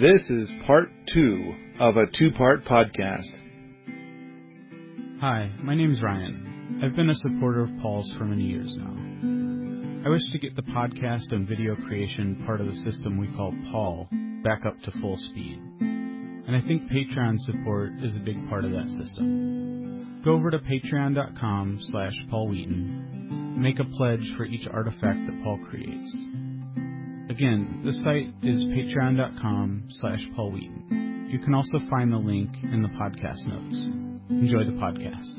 This is part two of a two part podcast. Hi, my name is Ryan. I've been a supporter of Paul's for many years now. I wish to get the podcast and video creation part of the system we call Paul back up to full speed. And I think Patreon support is a big part of that system. Go over to patreon.com slash Paul Wheaton. Make a pledge for each artifact that Paul creates. Again, the site is patreon.com slash Paul Wheaton. You can also find the link in the podcast notes. Enjoy the podcast.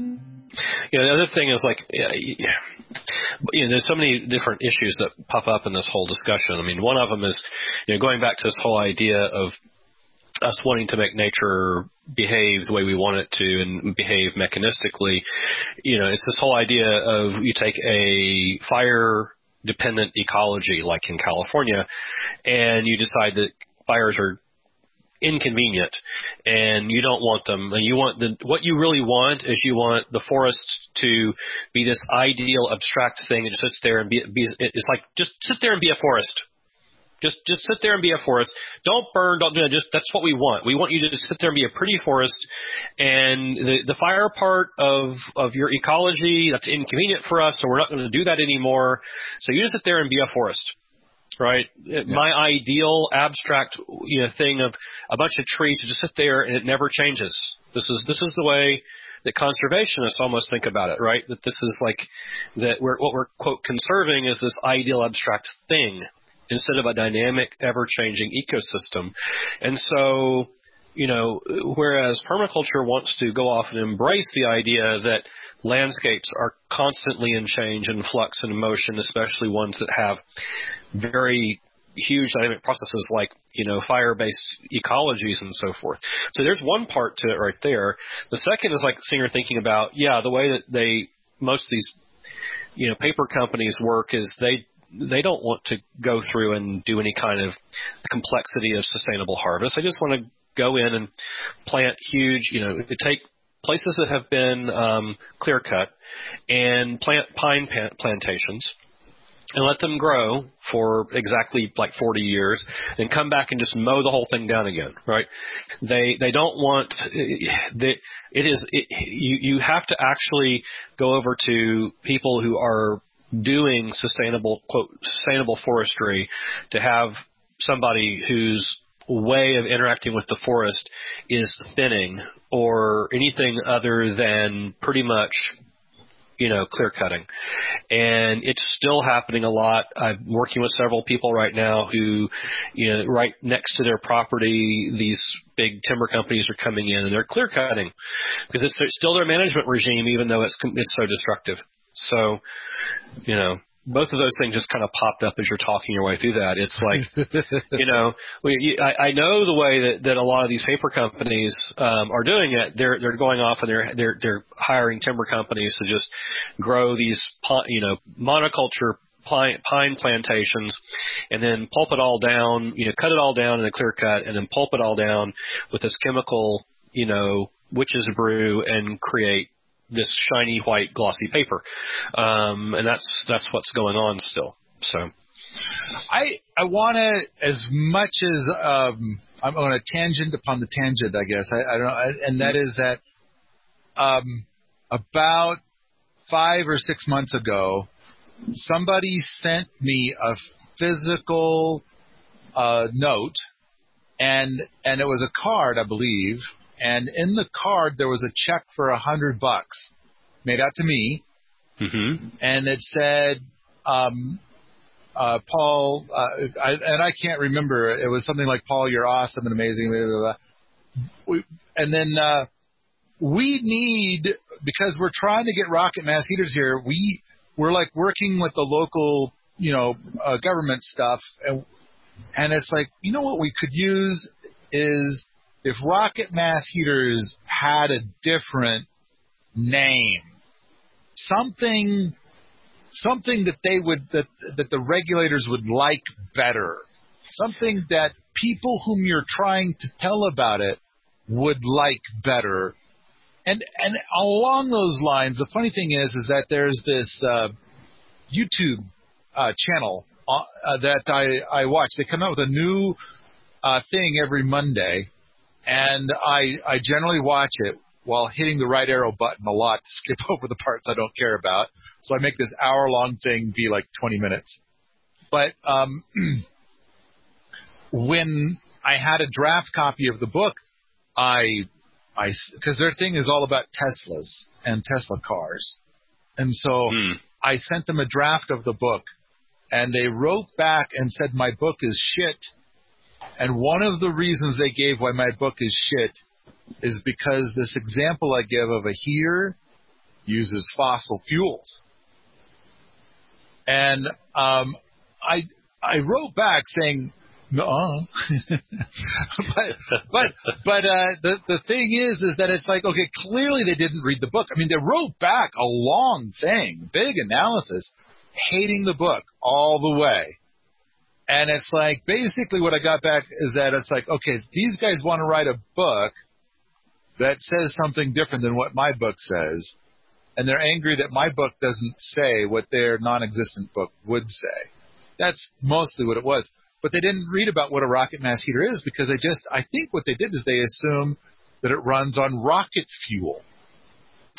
Know, the other thing is like, yeah, you know, there's so many different issues that pop up in this whole discussion. I mean, one of them is, you know, going back to this whole idea of us wanting to make nature behave the way we want it to and behave mechanistically. You know, it's this whole idea of you take a fire dependent ecology like in California and you decide that fires are inconvenient and you don't want them. And you want the what you really want is you want the forests to be this ideal abstract thing that just sits there and be, be it's like just sit there and be a forest just just sit there and be a forest. Don't burn. Don't do that. Just that's what we want. We want you to just sit there and be a pretty forest. And the the fire part of of your ecology that's inconvenient for us, so we're not going to do that anymore. So you just sit there and be a forest, right? Yeah. My ideal abstract you know thing of a bunch of trees to just sit there and it never changes. This is this is the way that conservationists almost think about it, right? That this is like that we're what we're quote conserving is this ideal abstract thing instead of a dynamic, ever-changing ecosystem. And so, you know, whereas permaculture wants to go off and embrace the idea that landscapes are constantly in change and flux and motion, especially ones that have very huge dynamic processes like you know fire-based ecologies and so forth. So there's one part to it right there. The second is like sitting here thinking about yeah the way that they most of these you know paper companies work is they they don't want to go through and do any kind of complexity of sustainable harvest. They just want to go in and plant huge, you know, take places that have been um, clear cut and plant pine plantations and let them grow for exactly like 40 years and come back and just mow the whole thing down again right they they don't want that it is it, you you have to actually go over to people who are doing sustainable quote sustainable forestry to have somebody whose way of interacting with the forest is thinning or anything other than pretty much you know, clear cutting. And it's still happening a lot. I'm working with several people right now who, you know, right next to their property, these big timber companies are coming in and they're clear cutting because it's still their management regime, even though it's, it's so destructive. So, you know, both of those things just kind of popped up as you're talking your way through that. It's like, you know, we, I, I know the way that, that a lot of these paper companies um, are doing it. They're they're going off and they're they're they're hiring timber companies to just grow these, you know, monoculture pine, pine plantations, and then pulp it all down. You know, cut it all down in a clear cut, and then pulp it all down with this chemical, you know, witch's brew, and create this shiny white glossy paper, um, and that's that's what's going on still. So, I I want to as much as um, I'm on a tangent upon the tangent, I guess. I, I don't know, and that is that um, about five or six months ago, somebody sent me a physical uh, note, and and it was a card, I believe, and in the card there was a check for a hundred bucks made out to me, mm-hmm. and it said, um, uh, "Paul," uh, I, and I can't remember. It was something like, "Paul, you're awesome and amazing." Blah, blah, blah. We, and then uh, we need because we're trying to get rocket mass heaters here. We we're like working with the local, you know, uh, government stuff, and and it's like, you know what we could use is if rocket mass heaters had a different name, something something that they would that that the regulators would like better, something that people whom you're trying to tell about it would like better. And and along those lines, the funny thing is is that there's this uh, YouTube uh, channel uh, that I I watch. They come out with a new uh, thing every Monday, and I I generally watch it while hitting the right arrow button a lot to skip over the parts I don't care about. So I make this hour long thing be like 20 minutes. But um, when I had a draft copy of the book, I I because their thing is all about Teslas and Tesla cars, and so Mm. I sent them a draft of the book, and they wrote back and said my book is shit. And one of the reasons they gave why my book is shit is because this example I give of a heater uses fossil fuels. And um, I I wrote back saying, no, but but but uh, the the thing is is that it's like okay, clearly they didn't read the book. I mean, they wrote back a long thing, big analysis, hating the book all the way. And it's like basically what I got back is that it's like okay, these guys want to write a book that says something different than what my book says, and they're angry that my book doesn't say what their non-existent book would say. That's mostly what it was. But they didn't read about what a rocket mass heater is because they just, I think what they did is they assume that it runs on rocket fuel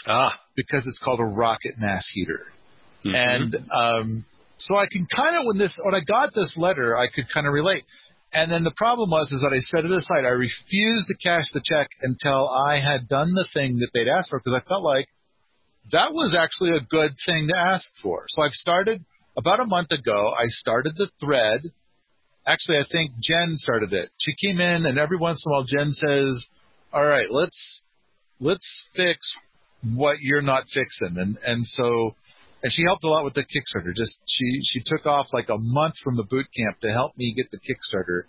Ah. because it's called a rocket mass heater. Mhm. And um, so I can kind of when this when I got this letter, I could kind of relate. And then the problem was is that I set it aside. I refused to cash the check until I had done the thing that they'd asked for because I felt like that was actually a good thing to ask for. So I've started about a month ago. I started the thread. Actually, I think Jen started it. She came in, and every once in a while, Jen says, "All right, let's let's fix what you're not fixing," and and so and she helped a lot with the Kickstarter. Just she she took off like a month from the boot camp to help me get the Kickstarter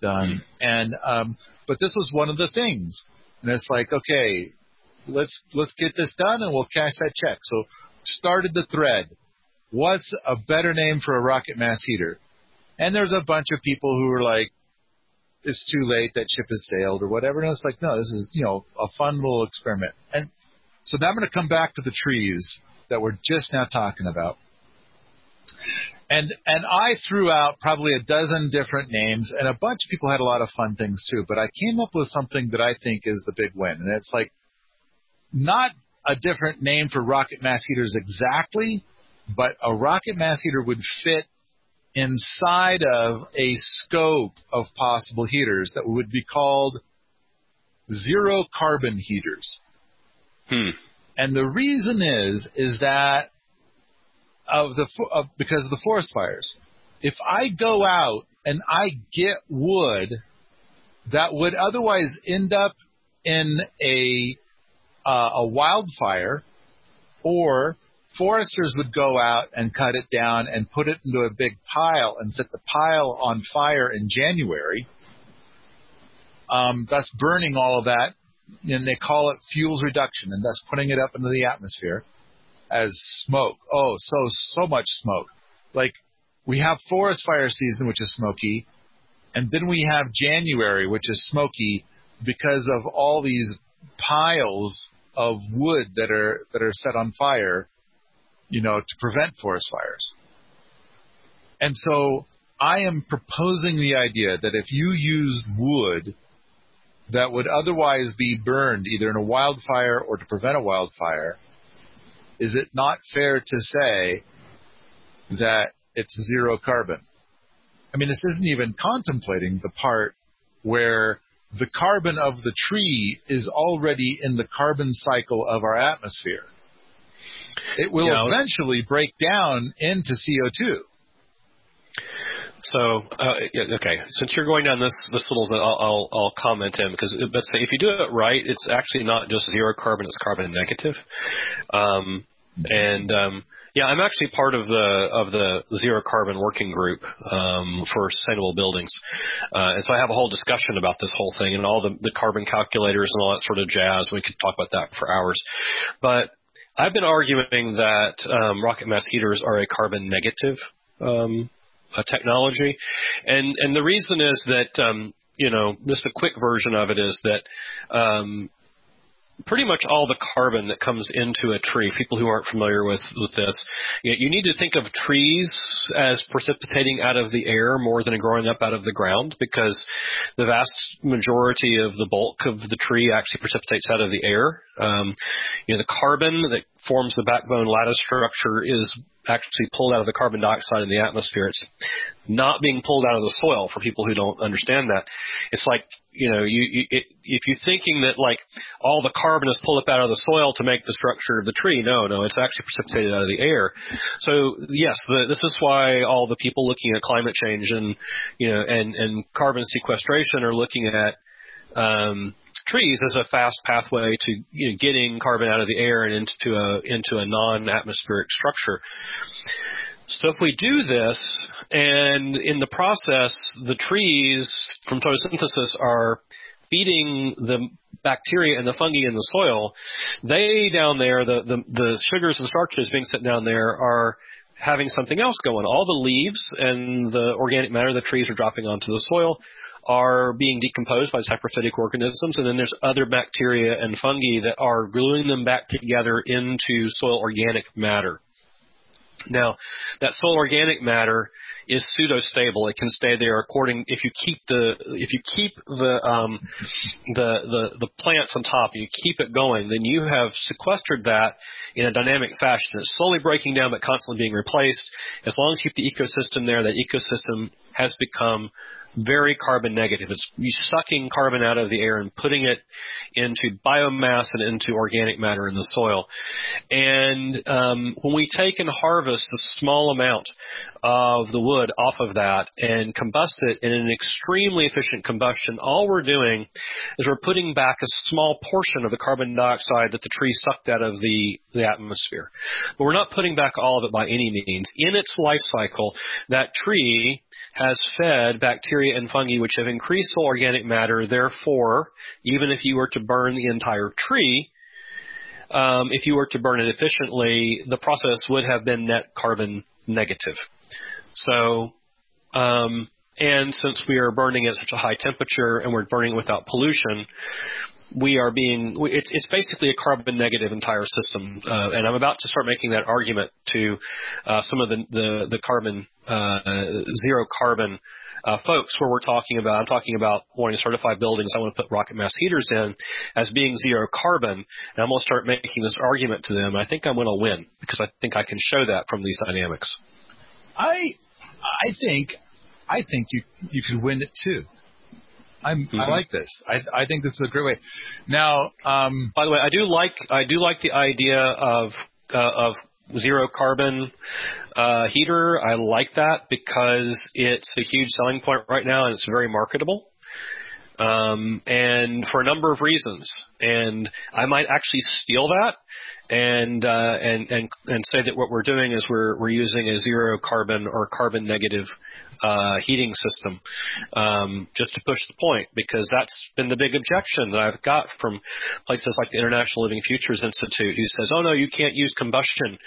done. And um, but this was one of the things, and it's like okay, let's let's get this done and we'll cash that check. So started the thread. What's a better name for a rocket mass heater? And there's a bunch of people who are like, it's too late, that ship has sailed or whatever. And it's like, no, this is, you know, a fun little experiment. And so now I'm going to come back to the trees that we're just now talking about. And and I threw out probably a dozen different names, and a bunch of people had a lot of fun things too. But I came up with something that I think is the big win, and it's like not a different name for rocket mass heaters exactly, but a rocket mass heater would fit inside of a scope of possible heaters that would be called zero carbon heaters. Hmm. And the reason is is that of the of, because of the forest fires. If I go out and I get wood that would otherwise end up in a uh, a wildfire, or foresters would go out and cut it down and put it into a big pile and set the pile on fire in January, um, thus burning all of that and they call it fuels reduction, and thus putting it up into the atmosphere as smoke. Oh, so so much smoke. Like we have forest fire season, which is smoky, and then we have January, which is smoky because of all these piles of wood that are that are set on fire, you know, to prevent forest fires. And so I am proposing the idea that if you used wood that would otherwise be burned either in a wildfire or to prevent a wildfire, is it not fair to say that it's zero carbon? I mean, this isn't even contemplating the part where the carbon of the tree is already in the carbon cycle of our atmosphere. It will Yeah. eventually break down into CO2. So, uh, okay, since you're going down this this little, I'll I'll, comment in because let's say if you do it right, it's actually not just zero carbon; it's carbon negative. Um, and um, yeah, I'm actually part of the of the zero carbon working group um, for sustainable buildings, uh, and so I have a whole discussion about this whole thing and all the the carbon calculators and all that sort of jazz. We could talk about that for hours, but I've been arguing that um, rocket mass heaters are a carbon negative um, technology, and and the reason is that um, you know just a quick version of it is that um, pretty much all the carbon that comes into a tree. People who aren't familiar with with this, you, you need to think of trees as precipitating out of the air more than growing up out of the ground, because the vast majority of the bulk of the tree actually precipitates out of the air. Um, you know, the carbon that forms the backbone lattice structure is actually pulled out of the carbon dioxide in the atmosphere. It's not being pulled out of the soil for people who don't understand that. It's like, you know, you, you it, if you're thinking that like all the carbon is pulled up out of the soil to make the structure of the tree, no, no, it's actually precipitated out of the air. So yes, the, this is why all the people looking at climate change and, you know, and, and carbon sequestration are looking at, um, trees as a fast pathway to you know, getting carbon out of the air and into a into a non-atmospheric structure. So if we do this, and in the process, the trees from photosynthesis are feeding the bacteria and the fungi in the soil, they down there, the, the, the sugars and starches being set down there are having something else going. All the leaves and the organic matter the trees are dropping onto the soil are being decomposed by saprophytic organisms, and then there's other bacteria and fungi that are gluing them back together into soil organic matter. Now, that soil organic matter is pseudo stable. It can stay there according if you keep the if you keep the um, the the the plants on top, you keep it going, then you have sequestered that in a dynamic fashion. It's slowly breaking down but constantly being replaced. As long as you keep the ecosystem there, that ecosystem has become very carbon negative. It's sucking carbon out of the air and putting it into biomass and into organic matter in the soil. And um, when we take and harvest a small amount of the wood off of that and combust it in an extremely efficient combustion, all we're doing is we're putting back a small portion of the carbon dioxide that the tree sucked out of the, the atmosphere. But we're not putting back all of it by any means. In its life cycle, that tree has fed bacteria and fungi which have increased soil organic matter. Therefore, even if you were to burn the entire tree, um, if you were to burn it efficiently, the process would have been net carbon negative. So, um, and since we are burning at such a high temperature and we're burning without pollution, we are being it's it's basically a carbon negative entire system uh, and I'm about to start making that argument to uh, some of the the, the carbon zero carbon uh, folks where we're talking about I'm talking about wanting to certify buildings I want to put rocket mass heaters in as being zero carbon and I'm going to start making this argument to them I think I'm going to win because I think I can show that from these dynamics I I think I think you you could win it too I'm, mm-hmm. I like this. I, I think this is a great way. Now, um, by the way, I do like I do like the idea of uh, of zero carbon uh, heater. I like that because it's a huge selling point right now, and it's very marketable. Um, and for a number of reasons, and I might actually steal that and uh, and and and say that what we're doing is we're we're using a zero carbon or carbon negative uh, heating system, um, just to push the point, because that's been the big objection that I've got from places like the International Living Futures Institute, who says, "Oh no, you can't use combustion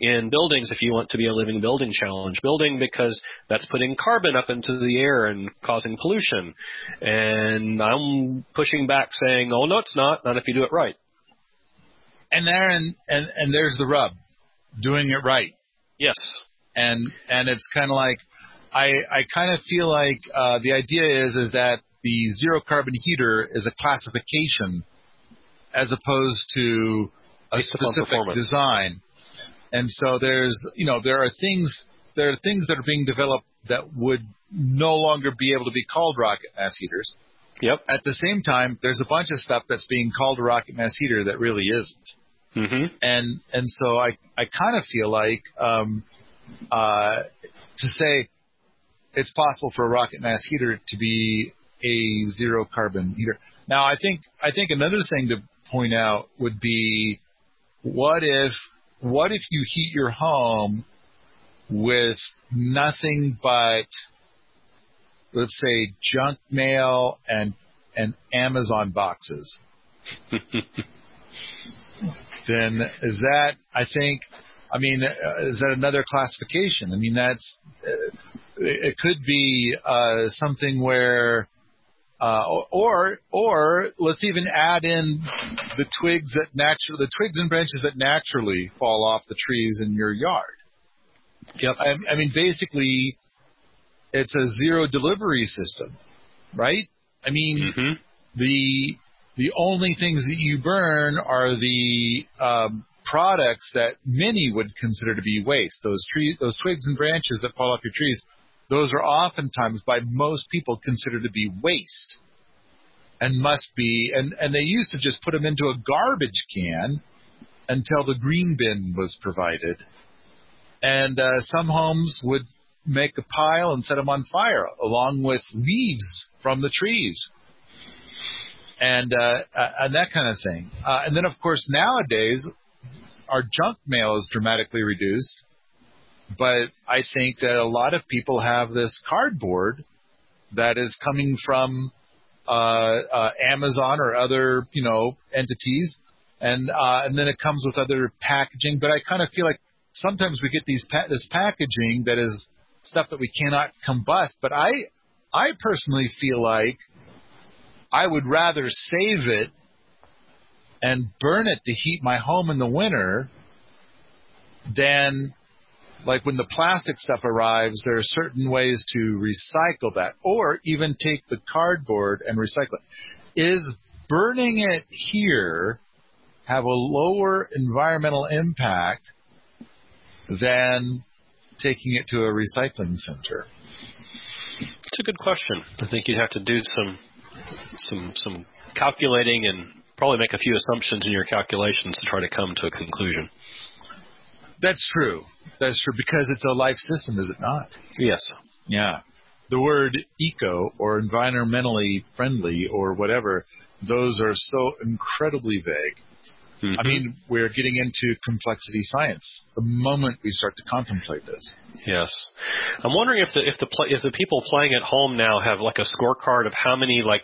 in buildings if you want to be a living building challenge building because that's putting carbon up into the air and causing pollution." And I'm pushing back, saying, "Oh no, it's not. Not if you do it right." And there and and, and there's the rub, doing it right. Yes. And and it's kind of like I I kind of feel like uh, the idea is is that the zero carbon heater is a classification as opposed to a Based specific design. And so there's you know there are things there are things that are being developed that would no longer be able to be called rocket mass heaters. Yep. At the same time, there's a bunch of stuff that's being called a rocket mass heater that really isn't. Mm-hmm. And and so I I kind of feel like um, uh, to say it's possible for a rocket mass heater to be a zero carbon heater. Now I think I think another thing to point out would be what if what if you heat your home with nothing but let's say junk mail and and Amazon boxes. then is that I think I mean uh, is that another classification? I mean that's uh, it could be uh, something where Uh, or or let's even add in the twigs that natural the twigs and branches that naturally fall off the trees in your yard. Yep. I, I mean, basically, it's a zero delivery system, right? I mean, hmm the the only things that you burn are the um, products that many would consider to be waste. Those tree, those twigs and branches that fall off your trees, those are oftentimes by most people considered to be waste, and must be. And and they used to just put them into a garbage can until the green bin was provided. And uh, some homes would make a pile and set them on fire along with leaves from the trees and uh, uh, and that kind of thing. Uh, and then, of course, nowadays our junk mail is dramatically reduced. But I think that a lot of people have this cardboard that is coming from uh, uh, Amazon or other you know entities, and uh, and then it comes with other packaging. But I kind of feel like sometimes we get these pa- this packaging that is stuff that we cannot combust. But I I personally feel like I would rather save it and burn it to heat my home in the winter than like when the plastic stuff arrives, there are certain ways to recycle that or even take the cardboard and recycle it. Is burning it here have a lower environmental impact than taking it to a recycling center? It's a good question. I think you'd have to do some some some calculating and probably make a few assumptions in your calculations to try to come to a conclusion. That's true. That's true because it's a life system, is it not? Yes. Yeah. The word eco or environmentally friendly or whatever, those are so incredibly vague. Mhm. I mean, we're getting into complexity science the moment we start to contemplate this. Yes, I'm wondering if the if the play, if the people playing at home now have like a scorecard of how many like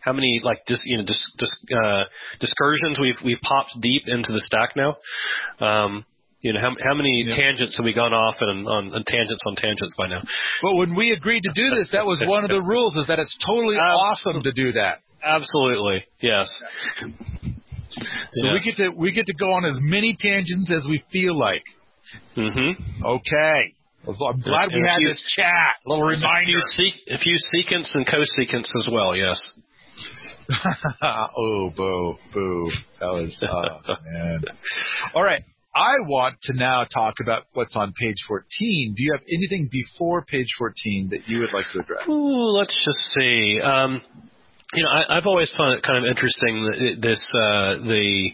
how many like dis, you know dis, dis, uh, discursions we've we've popped deep into the stack now. Um, you know how how many Yeah. tangents have we gone off and on, on tangents on tangents by now? But when we agreed to do this, that was one of the rules is that it's totally awesome to do that. Absolutely, yes. So we get to we get to go on as many tangents as we feel like. Mm-hmm. Okay. So I'm glad we had few- this chat. A little A few, a few sequence and co-sequence as well. Yes. oh, boo, boo. That was, oh, man. All right. I want to now talk about what's on page 14. Do you have anything before page 14 that you would like to address? Ooh, let's just see. Um, you know, I, I've always found it kind of interesting this uh, the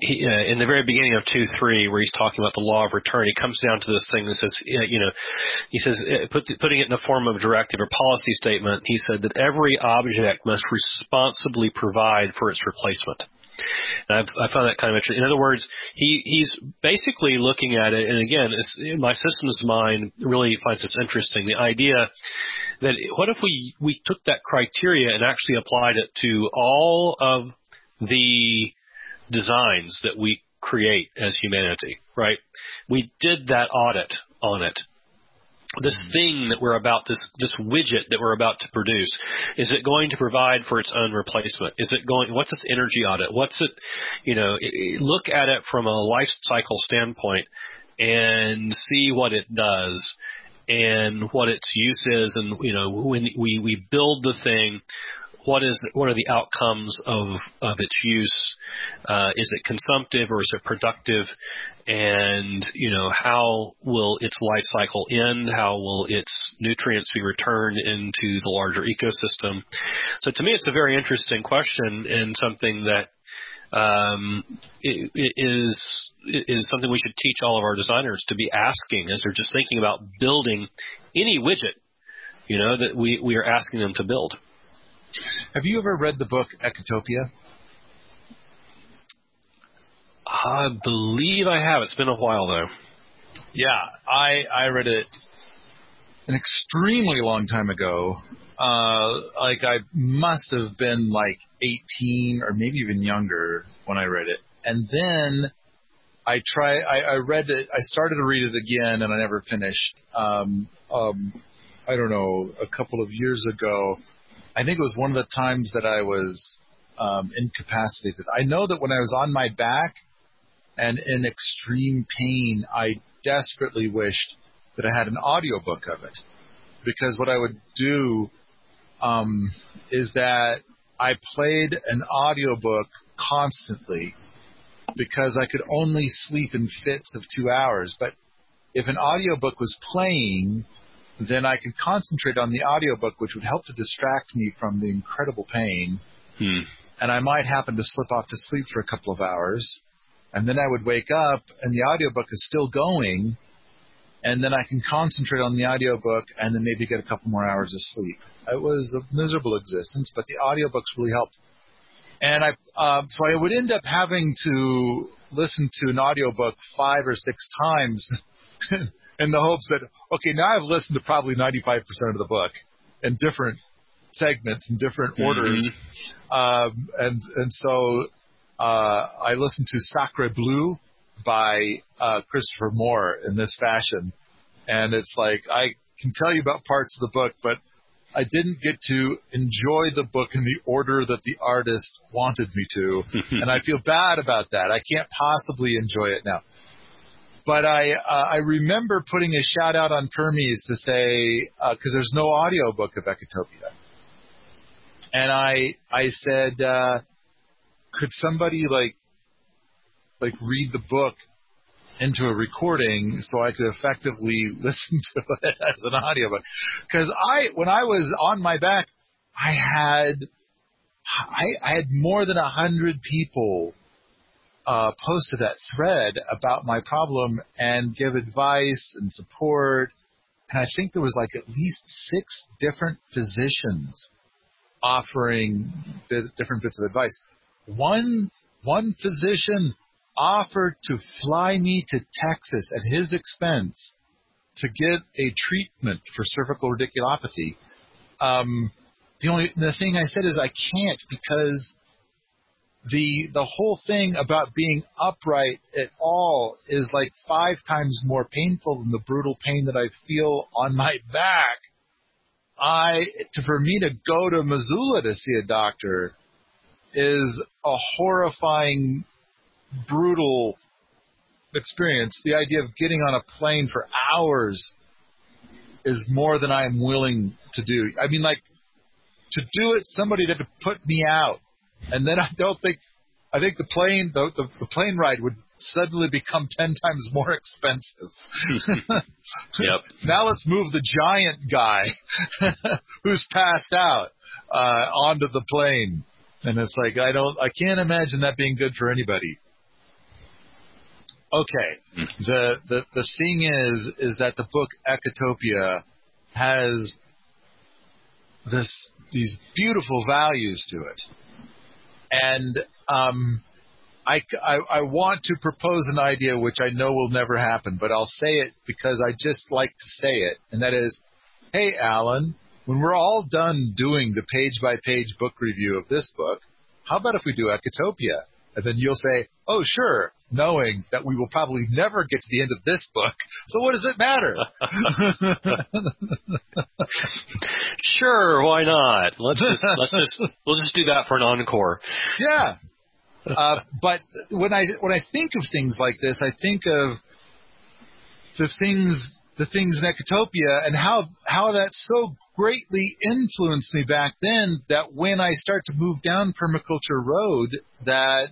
he, uh, in the very beginning of two three where he's talking about the law of return. He comes down to this thing that says, uh, you know, he says uh, put, putting it in the form of a directive or policy statement. He said that every object must responsibly provide for its replacement. And I've, I found that kind of interesting. In other words, he, he's basically looking at it, and again, it's, my systems mind really finds this interesting. The idea that what if we, we took that criteria and actually applied it to all of the designs that we create as humanity, right? We did that audit on it. This mm-hmm. thing that we're about, this this widget that we're about to produce, is it going to provide for its own replacement? Is it going? What's its energy audit? What's it? You know, look at it from a life cycle standpoint and see what it does and what its use is, and you know, when we we build the thing, what is what are the outcomes of of its use? Uh, is it consumptive or is it productive? And you know how will its life cycle end? How will its nutrients be returned into the larger ecosystem? So to me, it's a very interesting question and something that um, i- i- is is something we should teach all of our designers to be asking as they're just thinking about building any widget. You know that we we are asking them to build. Have you ever read the book Ecotopia? I believe I have. It's been a while though. Yeah, I I read it an extremely long time ago. Uh, like I must have been like 18 or maybe even younger when I read it, and then I try. I, I read it. I started to read it again, and I never finished. Um, um, I don't know, a couple of years ago, I think it was one of the times that I was um, incapacitated. I know that when I was on my back and in extreme pain, I desperately wished that I had an audiobook of it. Because what I would do um, is that I played an audiobook constantly because I could only sleep in fits of two hours. But if an audiobook was playing, then I could concentrate on the audiobook, which would help to distract me from the incredible pain. Hmm. And I might happen to slip off to sleep for a couple of hours. And then I would wake up and the audiobook is still going. And then I can concentrate on the audiobook and then maybe get a couple more hours of sleep. It was a miserable existence, but the audiobooks really helped. And I, uh, so I would end up having to listen to an audiobook five or six times in the hopes that, okay, now I've listened to probably 95% of the book in different segments and different orders. Um, and, and so, uh, I listened to Sacre Bleu by, uh, Christopher Moore in this fashion. And it's like, I can tell you about parts of the book, but I didn't get to enjoy the book in the order that the artist wanted me to, and I feel bad about that. I can't possibly enjoy it now. But I uh, I remember putting a shout out on Permies to say because uh, there's no audio book of Ecotopia, and I I said uh, could somebody like like read the book into a recording so I could effectively listen to it as an audiobook. Because I, when I was on my back, I had, I, I had more than a hundred people uh, posted that thread about my problem and give advice and support. And I think there was like at least six different physicians offering different bits of advice. One one physician offered to fly me to Texas at his expense to get a treatment for cervical radiculopathy. Um, the only the thing I said is I can't because the the whole thing about being upright at all is like five times more painful than the brutal pain that I feel on my back. I to for me to go to Missoula to see a doctor is a horrifying brutal experience. The idea of getting on a plane for hours is more than I am willing to do. I mean, like to do it, somebody had to put me out, and then I don't think. I think the plane, the, the, the plane ride would suddenly become ten times more expensive. yep. Now let's move the giant guy who's passed out uh, onto the plane, and it's like I don't, I can't imagine that being good for anybody. Okay. Mm-hmm. The, the the thing is is that the book Ecotopia has this these beautiful values to it, and um, I, I, I want to propose an idea which I know will never happen, but I'll say it because I just like to say it, and that is, hey Alan, when we're all done doing the page by page book review of this book, how about if we do Ecotopia? And then you'll say, oh sure, knowing that we will probably never get to the end of this book. So what does it matter? sure, why not? Let's just let's just we'll just do that for an encore. Yeah. Uh, but when I when I think of things like this, I think of the things the things in Ecotopia and how how that so greatly influenced me back then that when I start to move down permaculture road that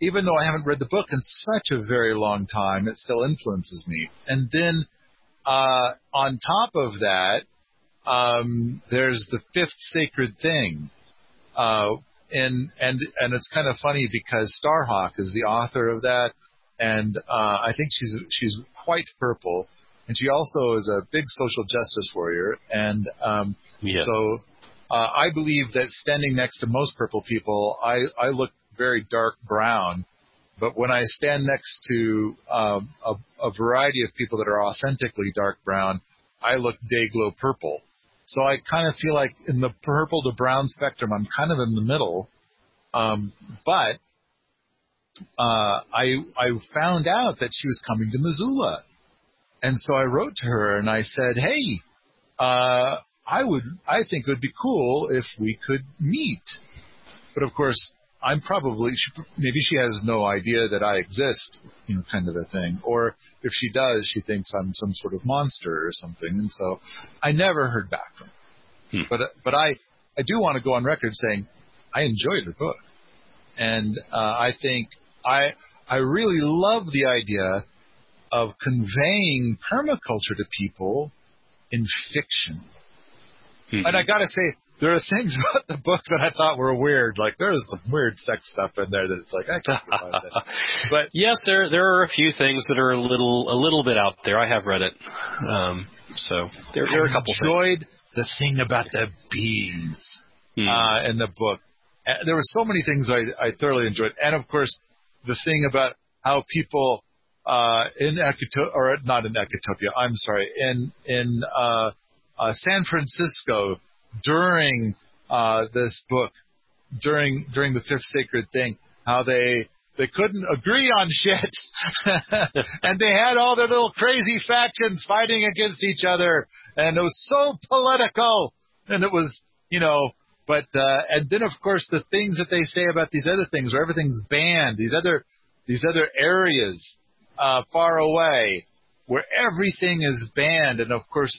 even though I haven't read the book in such a very long time, it still influences me. And then uh, on top of that, um, there's the fifth sacred thing, uh, and and and it's kind of funny because Starhawk is the author of that, and uh, I think she's she's quite purple, and she also is a big social justice warrior, and um, yeah. so uh, I believe that standing next to most purple people, I I look very dark brown. But when I stand next to um, a, a variety of people that are authentically dark brown, I look day glow purple. So I kind of feel like in the purple to brown spectrum, I'm kind of in the middle. Um, but uh, I I found out that she was coming to Missoula, and so I wrote to her and I said, "Hey, uh, I would, I think it would be cool if we could meet. But of course, I'm probably, she, maybe she has no idea that I exist, you know, kind of a thing. Or if she does, she thinks I'm some sort of monster or something. And so I never heard back from her. Hmm. But, but I, I do want to go on record saying I enjoyed her book. And uh, I think I, I really love the idea of conveying permaculture to people in fiction. Mm-hmm. And I got to say, there are things about the book that I thought were weird. Like there's some weird sex stuff in there that it's like I can't that. But yes, there there are a few things that are a little a little bit out there. I have read it, um, so there, there are a couple. Enjoyed things. the thing about the bees mm. uh, in the book. There were so many things I, I thoroughly enjoyed, and of course, the thing about how people uh, in Ecotopia, or not in Ecotopia, I'm sorry, in in uh, uh, San Francisco during uh, this book, during during the fifth sacred thing, how they they couldn't agree on shit, and they had all their little crazy factions fighting against each other, and it was so political, and it was you know. But uh, and then of course the things that they say about these other things, where everything's banned, these other these other areas uh, far away, where everything is banned, and of course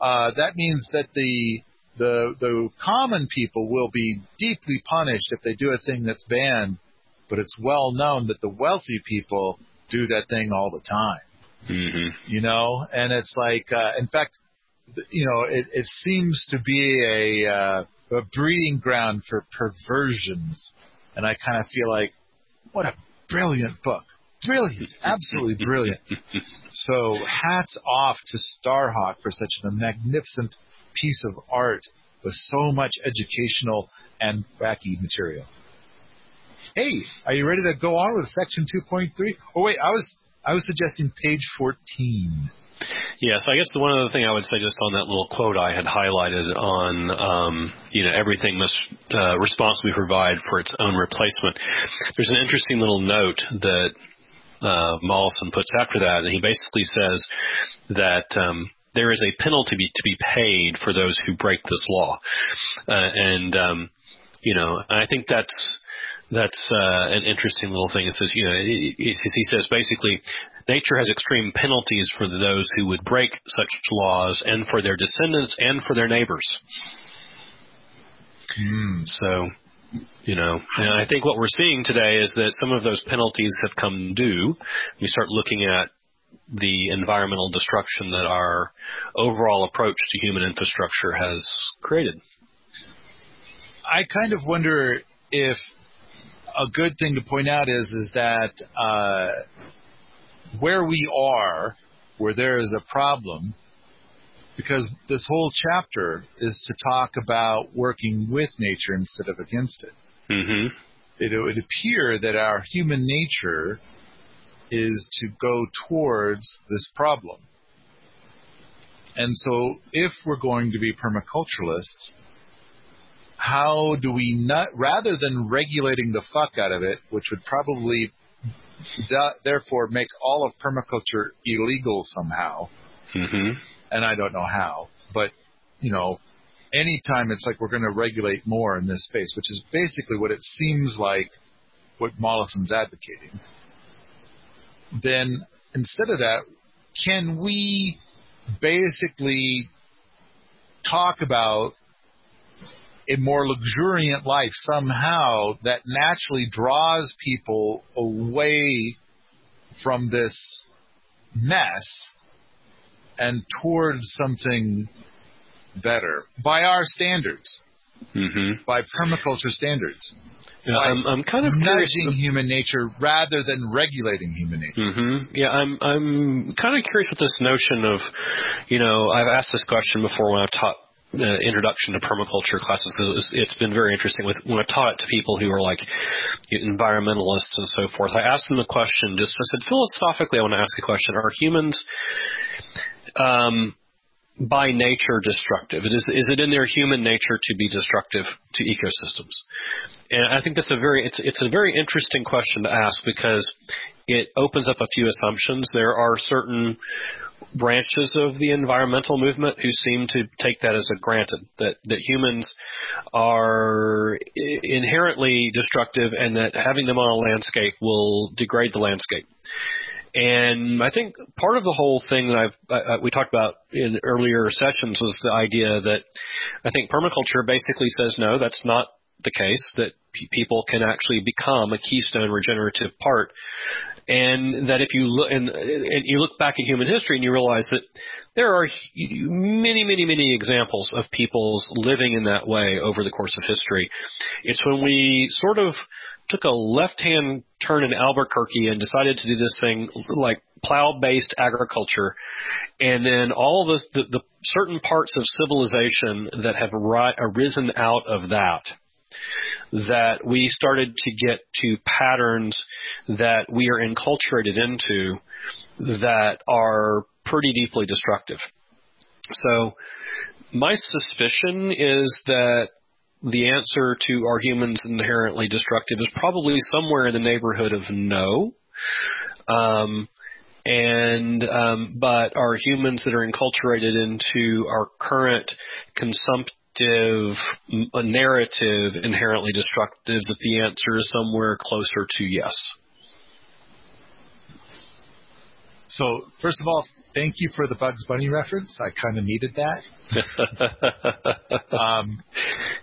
uh, that means that the the the common people will be deeply punished if they do a thing that's banned, but it's well known that the wealthy people do that thing all the time. Mm-hmm. You know, and it's like, uh, in fact, you know, it, it seems to be a, uh, a breeding ground for perversions, and I kind of feel like, what a brilliant book, brilliant, absolutely brilliant. So hats off to Starhawk for such a magnificent piece of art with so much educational and wacky material. Hey, are you ready to go on with section 2.3? Oh wait, I was I was suggesting page 14. Yes, I guess the one other thing I would say just on that little quote I had highlighted on, um, you know, everything must uh, responsibly provide for its own replacement. There's an interesting little note that uh, Mollison puts after that, and he basically says that um, there is a penalty to be paid for those who break this law, uh, and um, you know, I think that's that's uh, an interesting little thing. It says, you know, it, it, he says basically, nature has extreme penalties for those who would break such laws, and for their descendants, and for their neighbors. Mm. So, you know, and I think what we're seeing today is that some of those penalties have come due. We start looking at the environmental destruction that our overall approach to human infrastructure has created. I kind of wonder if a good thing to point out is is that uh, where we are, where there is a problem, because this whole chapter is to talk about working with nature instead of against it. Mm-hmm. It would appear that our human nature is to go towards this problem. And so, if we're going to be permaculturalists, how do we not, rather than regulating the fuck out of it, which would probably therefore make all of permaculture illegal somehow, mm-hmm. and I don't know how, but you know, anytime it's like we're going to regulate more in this space, which is basically what it seems like what Mollison's advocating then instead of that, can we basically talk about a more luxuriant life somehow that naturally draws people away from this mess and towards something better by our standards, mm-hmm. by permaculture standards. Yeah, I'm, I'm kind of nudging human nature rather than regulating human nature. Mm-hmm. Yeah, I'm I'm kind of curious with this notion of, you know, I've asked this question before when I've taught uh, introduction to permaculture classes because it's been very interesting with when I taught it to people who are like environmentalists and so forth. I asked them the question. Just I said philosophically, I want to ask a question: Are humans um, by nature destructive? It is is it in their human nature to be destructive to ecosystems? And I think that's a very it's it's a very interesting question to ask because it opens up a few assumptions. There are certain branches of the environmental movement who seem to take that as a granted that that humans are inherently destructive and that having them on a landscape will degrade the landscape. And I think part of the whole thing that I've uh, we talked about in earlier sessions was the idea that I think permaculture basically says no, that's not the case. That p- people can actually become a keystone regenerative part and that if you look and, and you look back at human history and you realize that there are many, many, many examples of peoples living in that way over the course of history. It's when we sort of took a left-hand turn in Albuquerque and decided to do this thing like plow-based agriculture, and then all of the, the certain parts of civilization that have ri- arisen out of that that we started to get to patterns that we are enculturated into that are pretty deeply destructive. So my suspicion is that the answer to are humans inherently destructive is probably somewhere in the neighborhood of no. Um, and um, but are humans that are enculturated into our current consumptive narrative inherently destructive that the answer is somewhere closer to yes. So, first of all, thank you for the Bugs Bunny reference. I kind of needed that. um,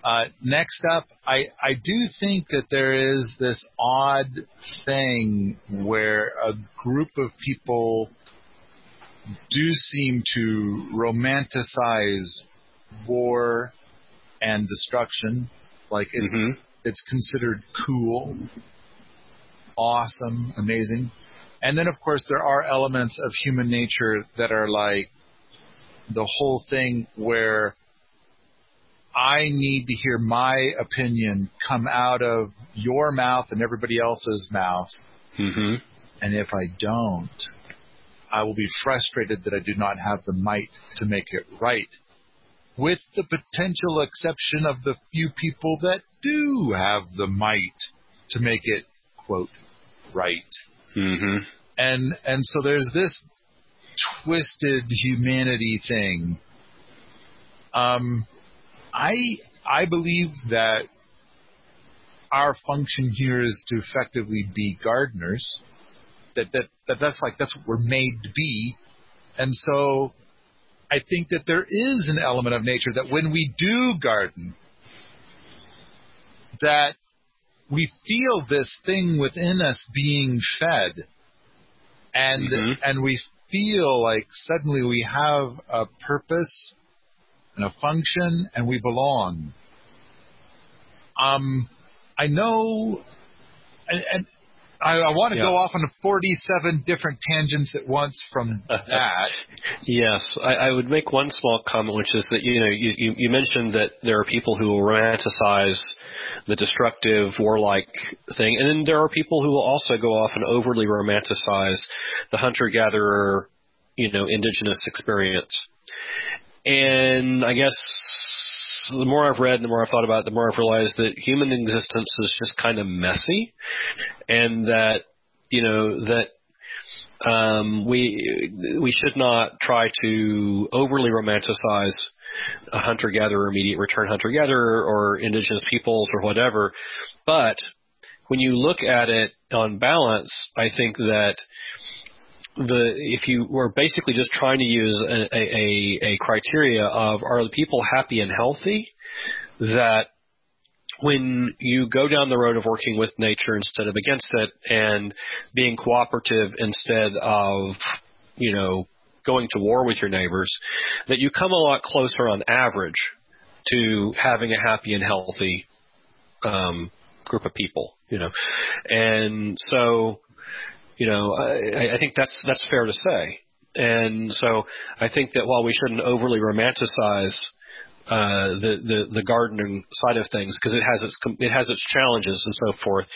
uh, next up, I, I do think that there is this odd thing where a group of people do seem to romanticize war and destruction. Like it's mm-hmm. it's considered cool, awesome, amazing. And then of course there are elements of human nature that are like the whole thing where I need to hear my opinion come out of your mouth and everybody else's mouth. Mm-hmm. And if I don't, I will be frustrated that I do not have the might to make it right with the potential exception of the few people that do have the might to make it quote right. Mm-hmm. And and so there's this twisted humanity thing. Um, I I believe that our function here is to effectively be gardeners. That that, that that's like that's what we're made to be. And so I think that there is an element of nature that when we do garden, that we feel this thing within us being fed, and mm-hmm. and we feel like suddenly we have a purpose and a function, and we belong. Um, I know, and, and I, I want to yeah. go off on 47 different tangents at once from that. yes, I, I, would make one small comment, which is that you know you, you, you mentioned that there are people who will romanticize the destructive, warlike thing, and then there are people who will also go off and overly romanticize the hunter-gatherer, you know, indigenous experience. And I guess the more I've read and the more I've thought about it, the more I've realized that human existence is just kind of messy, and that you know that um, we we should not try to overly romanticize a hunter gatherer, immediate return hunter gatherer, or indigenous peoples or whatever. But when you look at it on balance, I think that the if you were basically just trying to use a, a, a criteria of are the people happy and healthy, that when you go down the road of working with nature instead of against it and being cooperative instead of you know going to war with your neighbors, that you come a lot closer on average to having a happy and healthy um, group of people, you know, and so you know, I, I think that's that's fair to say. And so I think that while we shouldn't overly romanticize uh, the, the the gardening side of things because it has its it has its challenges and so forth.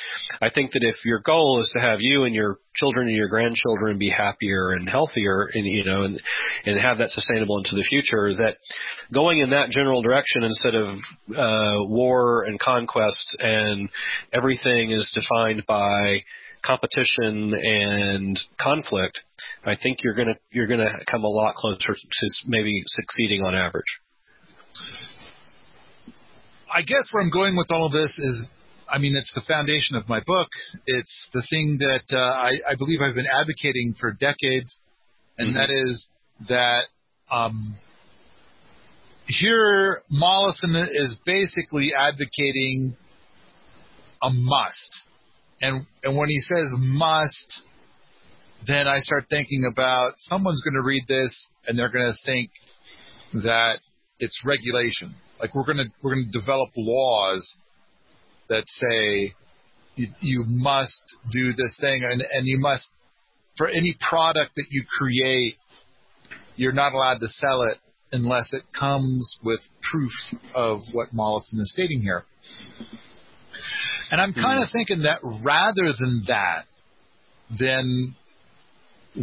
I think that if your goal is to have you and your children and your grandchildren be happier and healthier, and you know, and and have that sustainable into the future, that going in that general direction instead of uh, war and conquest and everything is defined by competition and conflict, I think you're gonna you're gonna come a lot closer to maybe succeeding on average. I guess where I'm going with all of this is, I mean, it's the foundation of my book. It's the thing that uh, I, I believe I've been advocating for decades, and mm-hmm. that is that um, here Mollison is basically advocating a must. And and when he says must, then I start thinking about someone's going to read this and they're going to think that it's regulation. Like we're going to we're going to develop laws that say you, you must do this thing and and you must for any product that you create you're not allowed to sell it unless it comes with proof of what Mollison is stating here. And I'm kind of mm. thinking that rather than that, then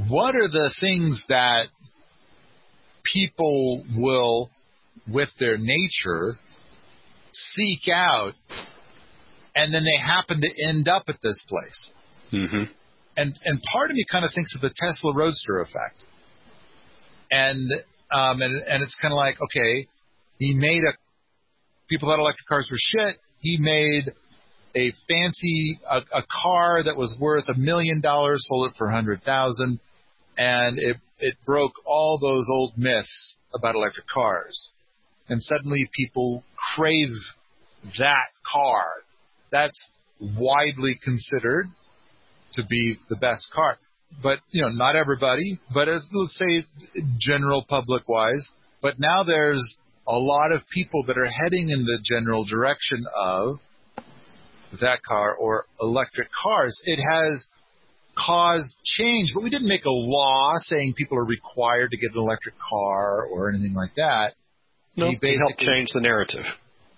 what are the things that people will, with their nature, seek out, and then they happen to end up at this place? Mm-hmm. And and part of me kind of thinks of the Tesla Roadster effect, and um, and and it's kind of like okay, he made a people thought electric cars were shit. He made a fancy a, a car that was worth a million dollars, sold it for a hundred thousand, and it it broke all those old myths about electric cars, and suddenly people crave that car. That's widely considered to be the best car, but you know not everybody, but let's say general public wise. But now there's a lot of people that are heading in the general direction of that car or electric cars. It has caused change, but we didn't make a law saying people are required to get an electric car or anything like that. No, nope, it helped change the narrative.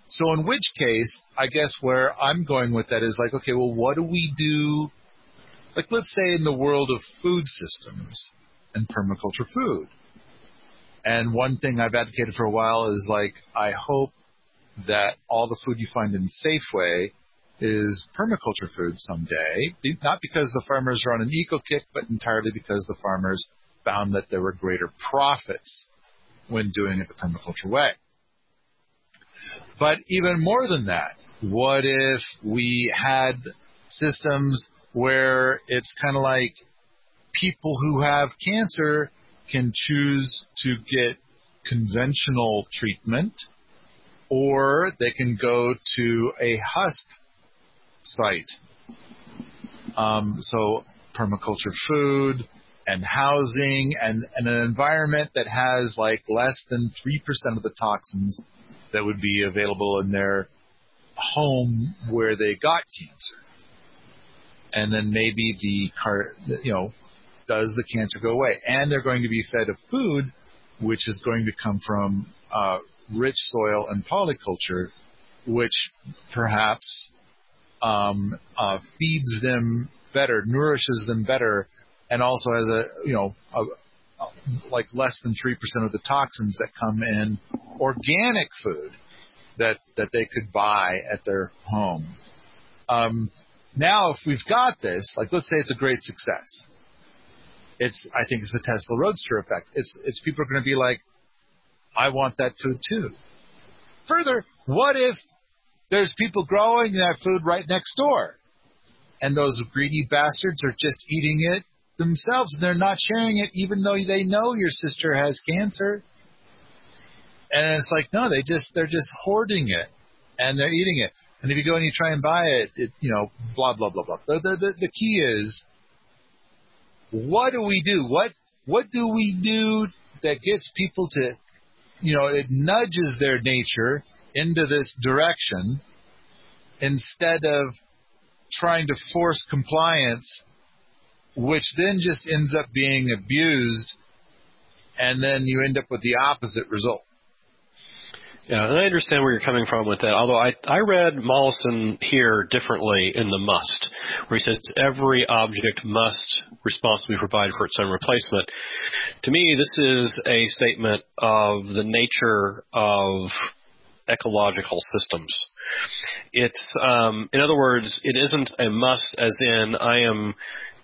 So in which case, I guess where I'm going with that is like, okay, well, what do we do? Like, let's say in the world of food systems and permaculture food. And one thing I've advocated for a while is like, I hope that all the food you find in Safeway is permaculture food someday, not because the farmers are on an eco kick, but entirely because the farmers found that there were greater profits when doing it the permaculture way. But even more than that, what if we had systems where it's kind of like people who have cancer can choose to get conventional treatment or they can go to a husk site. Um, so permaculture food and housing and, and an environment that has like less than 3% of the toxins that would be available in their home where they got cancer. And then maybe the car, you know, does the cancer go away? And they're going to be fed a food which is going to come from uh, rich soil and polyculture, which perhaps um, uh, feeds them better, nourishes them better, and also has a you know a, a, like less than three percent of the toxins that come in organic food that that they could buy at their home. Um, now, if we've got this, like let's say it's a great success, it's I think it's the Tesla Roadster effect. It's it's people are going to be like, I want that food too. Further, what if there's people growing that food right next door. And those greedy bastards are just eating it themselves and they're not sharing it even though they know your sister has cancer. And it's like, no, they just, they're just hoarding it and they're eating it. And if you go and you try and buy it, it you know, blah, blah, blah, blah. The, the, the, the key is, what do we do? What, what do we do that gets people to, you know, it nudges their nature into this direction instead of trying to force compliance, which then just ends up being abused, and then you end up with the opposite result. Yeah, and I understand where you're coming from with that. Although I I read Mollison here differently in the must, where he says every object must responsibly provide for its own replacement. To me, this is a statement of the nature of ecological systems. It's, um, in other words, it isn't a must as in I am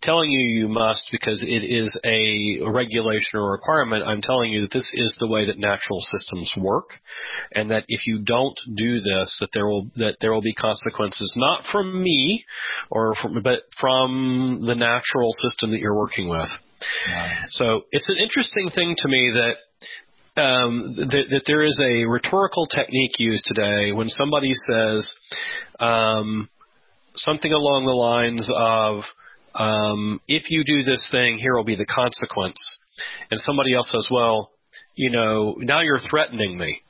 telling you you must because it is a regulation or requirement. I'm telling you that this is the way that natural systems work, and that if you don't do this, that there will that there will be consequences not from me, or from, but from the natural system that you're working with. So it's an interesting thing to me that um, that, that, there is a rhetorical technique used today when somebody says um, something along the lines of, um, "If you do this thing, here will be the consequence," and somebody else says, "Well, you know, now you're threatening me,"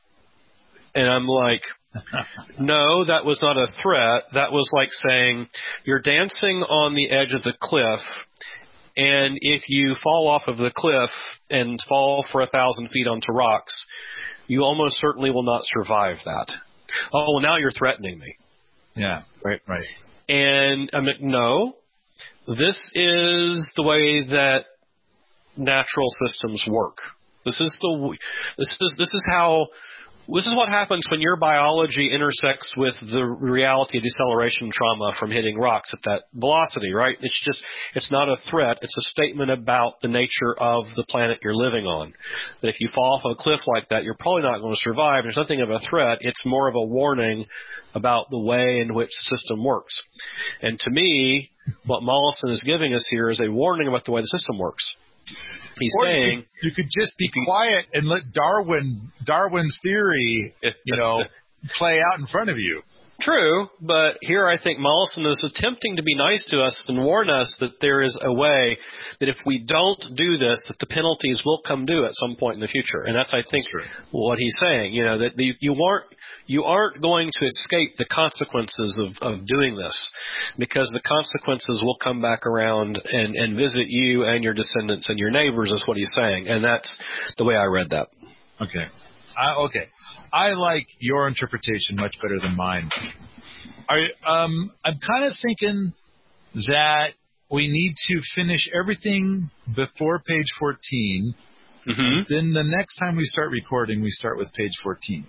and I'm like. no, that was not a threat. That was like saying you're dancing on the edge of the cliff and if you fall off of the cliff and fall for a thousand feet onto rocks, you almost certainly will not survive that. Oh, well, now you're threatening me. Yeah. Right. Right. And I mean, no, this is the way that natural systems work. This is the this is this is how this is what happens when your biology intersects with the reality of deceleration trauma from hitting rocks at that velocity, right? It's just, it's not a threat. It's a statement about the nature of the planet you're living on. That if you fall off a cliff like that, you're probably not going to survive. There's nothing of a threat. It's more of a warning about the way in which the system works. And to me, what Mollison is giving us here is a warning about the way the system works. He's or saying you could, you could just be quiet and let Darwin Darwin's theory, you know, play out in front of you. True, but here I think Mollison is attempting to be nice to us and warn us that there is a way that if we don't do this, that the penalties will come due at some point in the future, and that's I think that's what he's saying. You know that the, you aren't you aren't going to escape the consequences of, of doing this, because the consequences will come back around and and visit you and your descendants and your neighbors. Is what he's saying, and that's the way I read that. Okay, uh, okay. I like your interpretation much better than mine. I, um, I'm kind of thinking that we need to finish everything before page 14. Mm-hmm. Then the next time we start recording, we start with page 14.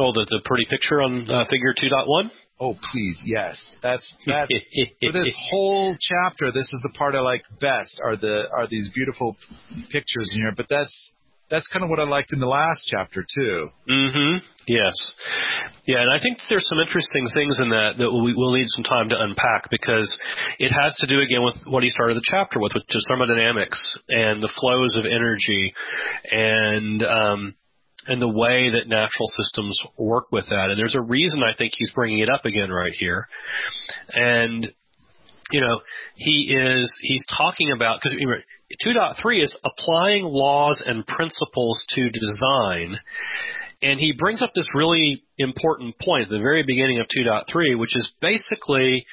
Oh, the, the pretty picture on uh, figure 2.1? Oh, please, yes. That's that. for this whole chapter, this is the part I like best. Are the are these beautiful pictures in here? But that's that's kind of what I liked in the last chapter too. Mm-hmm. Yes. Yeah, and I think there's some interesting things in that that we, will need some time to unpack because it has to do again with what he started the chapter with, which is thermodynamics and the flows of energy and um, and the way that natural systems work with that. And there's a reason I think he's bringing it up again right here. And you know, he is he's talking about because 2.3 is applying laws and principles to design. And he brings up this really important point at the very beginning of 2.3, which is basically,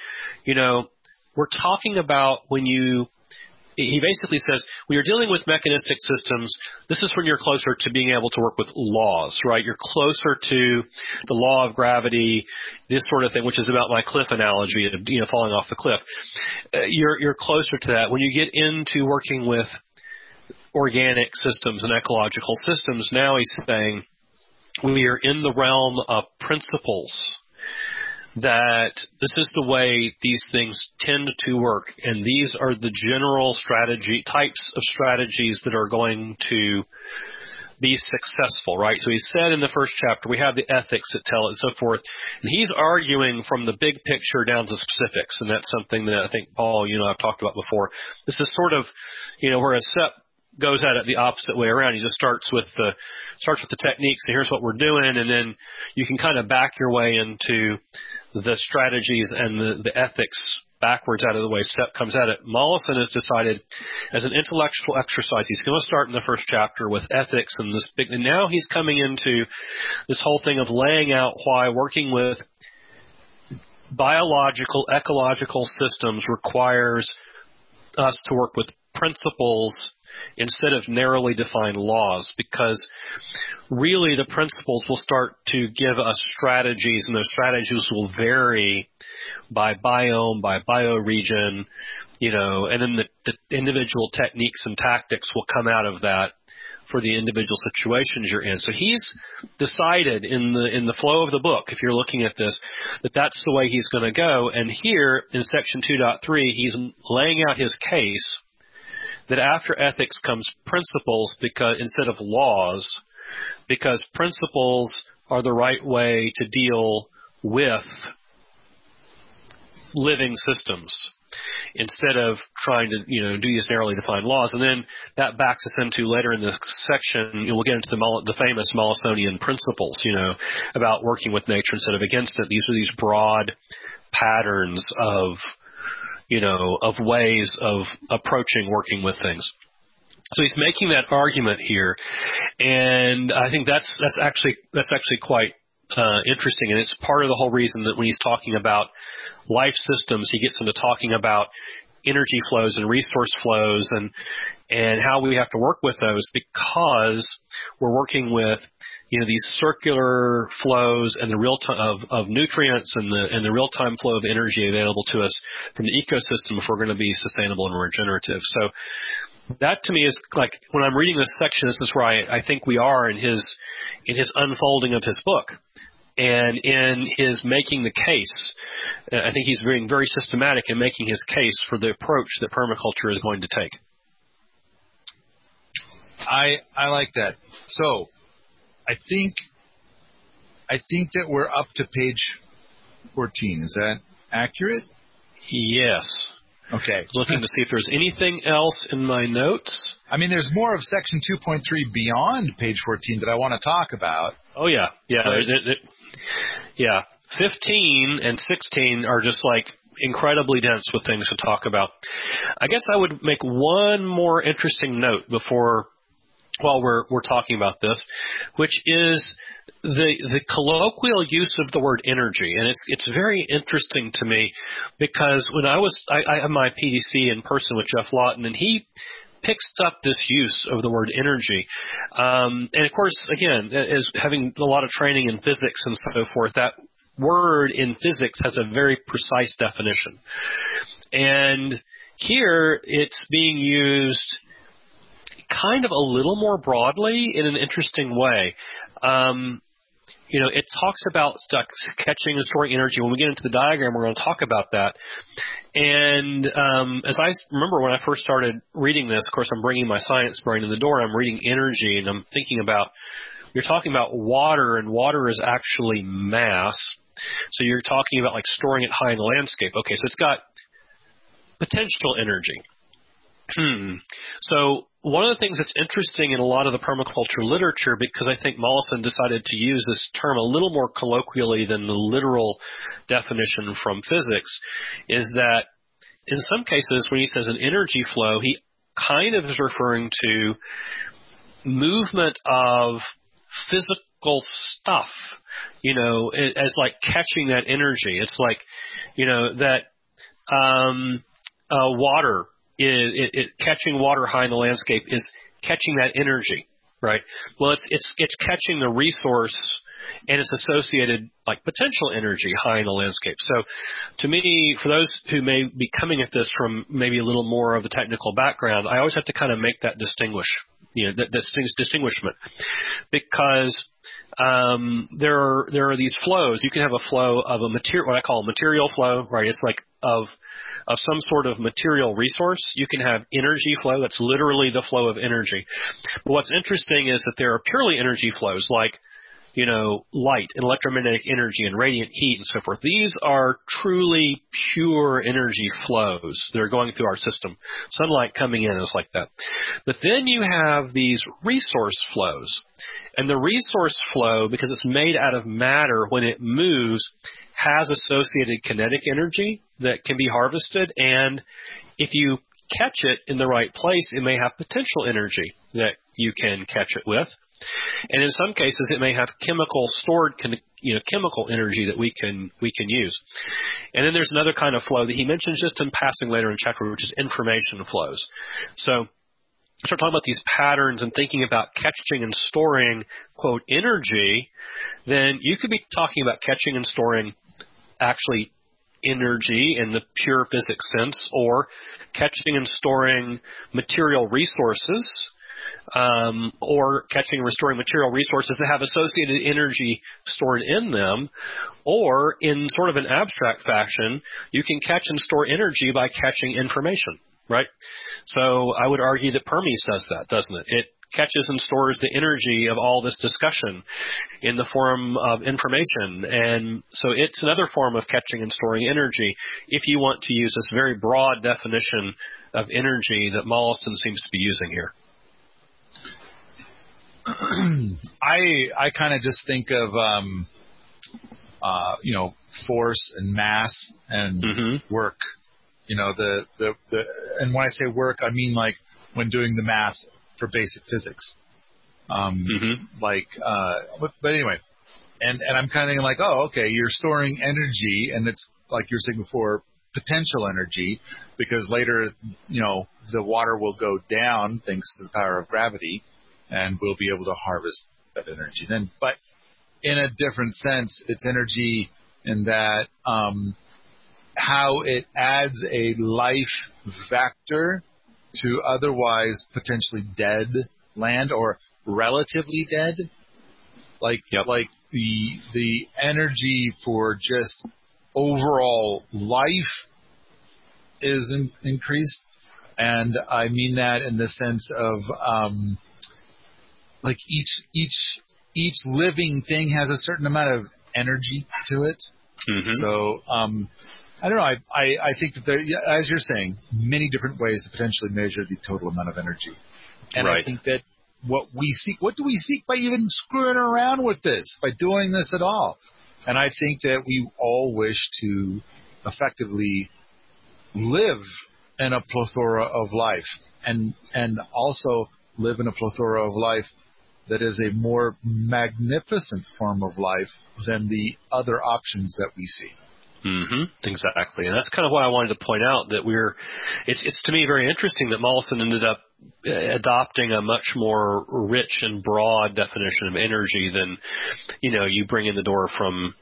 you know, we're talking about when you he basically says when you're dealing with mechanistic systems, this is when you're closer to being able to work with laws, right? You're closer to the law of gravity, this sort of thing, which is about my cliff analogy of you know falling off the cliff. Uh, you're you're closer to that when you get into working with organic systems and ecological systems. Now he's saying we are in the realm of principles that this is the way these things tend to work, and these are the general strategy types of strategies that are going to be successful, right? So he said in the first chapter, we have the ethics that tell it and so forth. And he's arguing from the big picture down to specifics. And that's something that I think, Paul, you know, I've talked about before. This is sort of, you know, where a Sepp goes at it the opposite way around. He just starts with the, starts with the techniques and here's what we're doing. And then you can kind of back your way into the strategies and the, the ethics backwards out of the way Sepp comes at it. Mollison has decided as an intellectual exercise, he's going to start in the first chapter with ethics and this big, and now he's coming into this whole thing of laying out why working with biological, ecological systems requires us to work with principles instead of narrowly defined laws because really the principles will start to give us strategies and those strategies will vary by biome, by bioregion, you know, and then the, the individual techniques and tactics will come out of that for the individual situations you're in. So he's decided in the in the flow of the book, if you're looking at this, that that's the way he's going to go. And here in section 2.3, he's laying out his case that after ethics comes principles because instead of laws, because principles are the right way to deal with living systems instead of trying to you know do these narrowly defined laws. And then that backs us into later in this section. You know, we'll get into the, the famous Mollisonian principles, you know, about working with nature instead of against it. These are these broad patterns of you know of ways of approaching working with things. So he's making that argument here, and I think that's that's actually that's actually quite uh, interesting, and it's part of the whole reason that when he's talking about life systems, he gets into talking about energy flows and resource flows and and how we have to work with those because we're working with you know these circular flows and the real time of, of nutrients and the and the real time flow of energy available to us from the ecosystem if we're going to be sustainable and regenerative. So that to me is like when I'm reading this section, this is where I, I think we are in his in his unfolding of his book and in his making the case, I think he's being very systematic in making his case for the approach that permaculture is going to take. I I like that. So, I think I think that we're up to page 14. Is that accurate? Yes. Okay. Looking to see if there's anything else in my notes. I mean, there's more of section 2.3 beyond page 14 that I want to talk about. Oh yeah, yeah. Yeah. 15 and 16 are just like incredibly dense with things to talk about. I guess I would make one more interesting note before while we're we're talking about this, which is the the colloquial use of the word energy, and it's it's very interesting to me because when I was I, I have my PDC in person with Geoff Lawton, and he picks up this use of the word energy. Um, and of course, again, as having a lot of training in physics and so forth, that word in physics has a very precise definition. And here it's being used kind of a little more broadly in an interesting way. Um, you know, it talks about catching and storing energy. When we get into the diagram, we're going to talk about that. And um, as I remember when I first started reading this, of course, I'm bringing my science brain in the door. I'm reading energy, and I'm thinking about you're talking about water, and water is actually mass. So you're talking about like storing it high in the landscape. Okay, so it's got potential energy. Hmm. So one of the things that's interesting in a lot of the permaculture literature, because I think Mollison decided to use this term a little more colloquially than the literal definition from physics, is that in some cases when he says an energy flow, he kind of is referring to movement of physical stuff, you know, as like catching that energy. It's like, you know, that um, uh, water it, it, catching water high in the landscape is catching that energy, right? Well, it's it's it's catching the resource and its associated like potential energy high in the landscape. So, to me, for those who may be coming at this from maybe a little more of a technical background, I always have to kind of make that distinguish, you know, that, that distinguishment, because um, there are there are these flows. You can have a flow of a material, what I call a material flow, right? It's like of of some sort of material resource. You can have energy flow. That's literally the flow of energy. But what's interesting is that there are purely energy flows like you know, light and electromagnetic energy and radiant heat and so forth. These are truly pure energy flows that are going through our system. Sunlight coming in is like that. But then you have these resource flows. And the resource flow, because it's made out of matter, when it moves, has associated kinetic energy that can be harvested. And if you catch it in the right place, it may have potential energy that you can catch it with. And in some cases, it may have chemical stored, you know, chemical energy that we can we can use. And then there's another kind of flow that he mentions just in passing later in chapter, which is information flows. So start talking about these patterns and thinking about catching and storing quote energy, then you could be talking about catching and storing actually energy in the pure physics sense, or catching and storing material resources um, or catching and restoring material resources that have associated energy stored in them, or in sort of an abstract fashion, you can catch and store energy by catching information, right? So I would argue that Permies does that, doesn't it? It catches and stores the energy of all this discussion in the form of information. And so it's another form of catching and storing energy if you want to use this very broad definition of energy that Mollison seems to be using here. I I kind of just think of um, uh, you know force and mass and mm-hmm. work. You know the, the the and when I say work, I mean like when doing the math for basic physics. Um, mm-hmm. Like, uh, but, but anyway, and and I'm kind of like, oh, okay, you're storing energy, and it's like you're saying before, potential energy, because later, you know, the water will go down thanks to the power of gravity, and we'll be able to harvest that energy then. But in a different sense, it's energy in that um, how it adds a life vector to otherwise potentially dead land or relatively dead. Like yep. like the the energy for just overall life is in, increased, and I mean that in the sense of um, like each each each living thing has a certain amount of energy to it. Mm-hmm. So um, I don't know. I, I, I think that there, as you're saying, many different ways to potentially measure the total amount of energy. And right. I think that what we seek, what do we seek by even screwing around with this, by doing this at all? And I think that we all wish to effectively live in a plethora of life and, and also live in a plethora of life that is a more magnificent form of life than the other options that we see. Mm-hmm. Exactly, and that's kind of why I wanted to point out that we're. It's it's to me very interesting that Mollison ended up uh, adopting a much more rich and broad definition of energy than, you know, you bring in the door from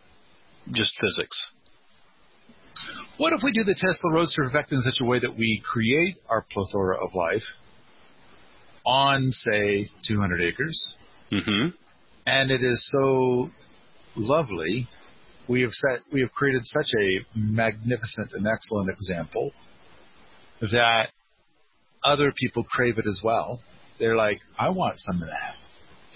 just physics. What if we do the Tesla Roadster effect in such a way that we create our plethora of life on, say, 200 acres, mm-hmm. and it is so lovely we have set we have created such a magnificent and excellent example that other people crave it as well. They're like, I want some of that.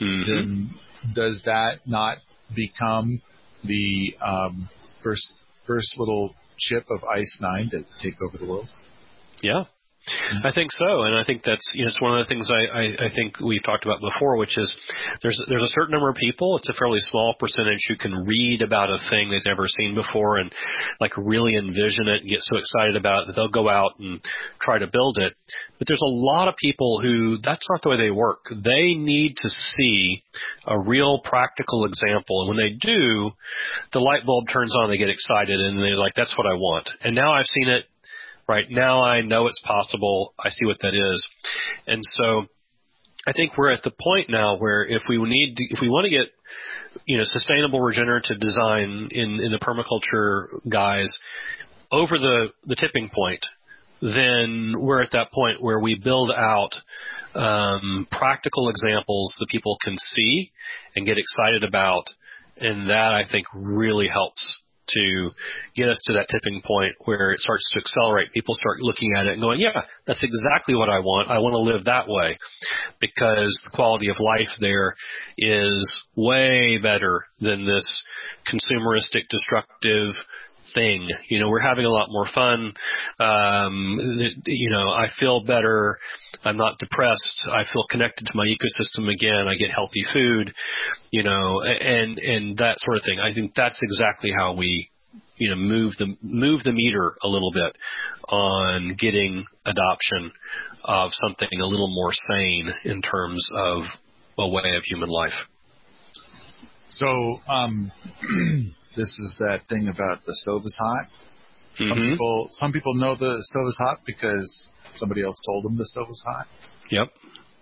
Mm-hmm. Then does that not become the um, first first little chip of Ice Nine to take over the world? Yeah, I think so, and I think that's you know it's one of the things I, I, I think we've talked about before, which is there's there's a certain number of people. It's a fairly small percentage who can read about a thing they've never seen before and like really envision it and get so excited about it that they'll go out and try to build it. But there's a lot of people who that's not the way they work. They need to see a real practical example, and when they do, the light bulb turns on. They get excited and they're like, "That's what I want." And now I've seen it right now I know it's possible. I see what that is. And so I think we're at the point now where if we need to, if we want to get you know sustainable regenerative design in in the permaculture guys over the the tipping point, then we're at that point where we build out um, practical examples that people can see and get excited about, and that I think really helps to get us to that tipping point where it starts to accelerate. People start looking at it and going, yeah, that's exactly what I want. I want to live that way because the quality of life there is way better than this consumeristic, destructive, thing. You know, we're having a lot more fun. Um, you know, I feel better. I'm not depressed. I feel connected to my ecosystem again. I get healthy food, you know, and, and that sort of thing. I think that's exactly how we, you know, move the, move the meter a little bit on getting adoption of something a little more sane in terms of a way of human life. So, um, this is that thing about the stove is hot. Mm-hmm. Some people some people know the stove is hot because somebody else told them the stove is hot. Yep.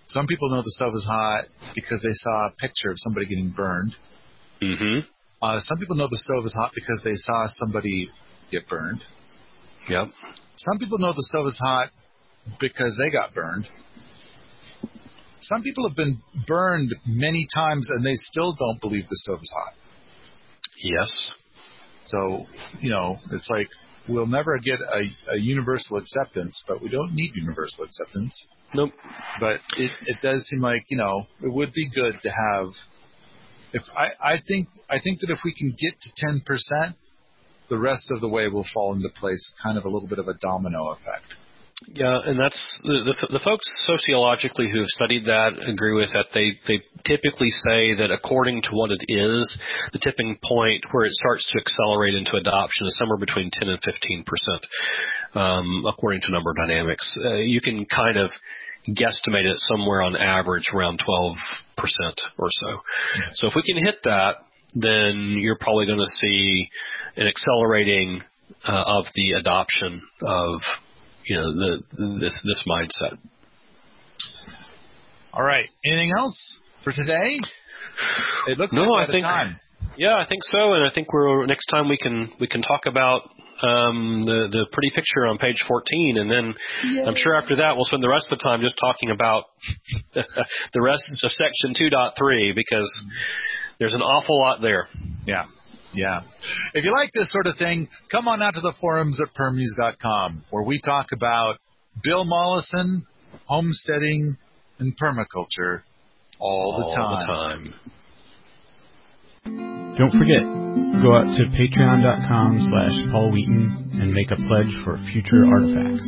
Some people know the stove is hot because they saw a picture of somebody getting burned. Mm-hmm. Uh, some people know the stove is hot because they saw somebody get burned. Yep. Some people know the stove is hot because they got burned. some people have been burned many times and they still don't believe the stove is hot. Yes. So, you know, it's like we'll never get a, a universal acceptance, but we don't need universal acceptance. Nope. But it, it does seem like, you know, it would be good to have if I, I think I think that if we can get to ten percent, the rest of the way will fall into place, kind of a little bit of a domino effect. Yeah, and that's the, the, the folks sociologically who have studied that agree with that. They they typically say that according to what it is, the tipping point where it starts to accelerate into adoption is somewhere between 10 and 15 percent, um, according to number dynamics. Uh, you can kind of guesstimate it somewhere on average around 12 percent or so. So if we can hit that, then you're probably going to see an accelerating uh, of the adoption of you know the this this mindset. All right. Anything else for today? It looks no, like I think time. yeah, I think so, and I think we're next time we can we can talk about um, the the pretty picture on page 14, and then Yay. I'm sure after that we'll spend the rest of the time just talking about the rest of section 2.3 because there's an awful lot there. Yeah. Yeah. If you like this sort of thing, come on out to the forums at permies.com where we talk about Bill Mollison, homesteading, and permaculture all, all the time. the time. Don't forget, go out to patreon.com slash Paul Wheaton and make a pledge for future artifacts.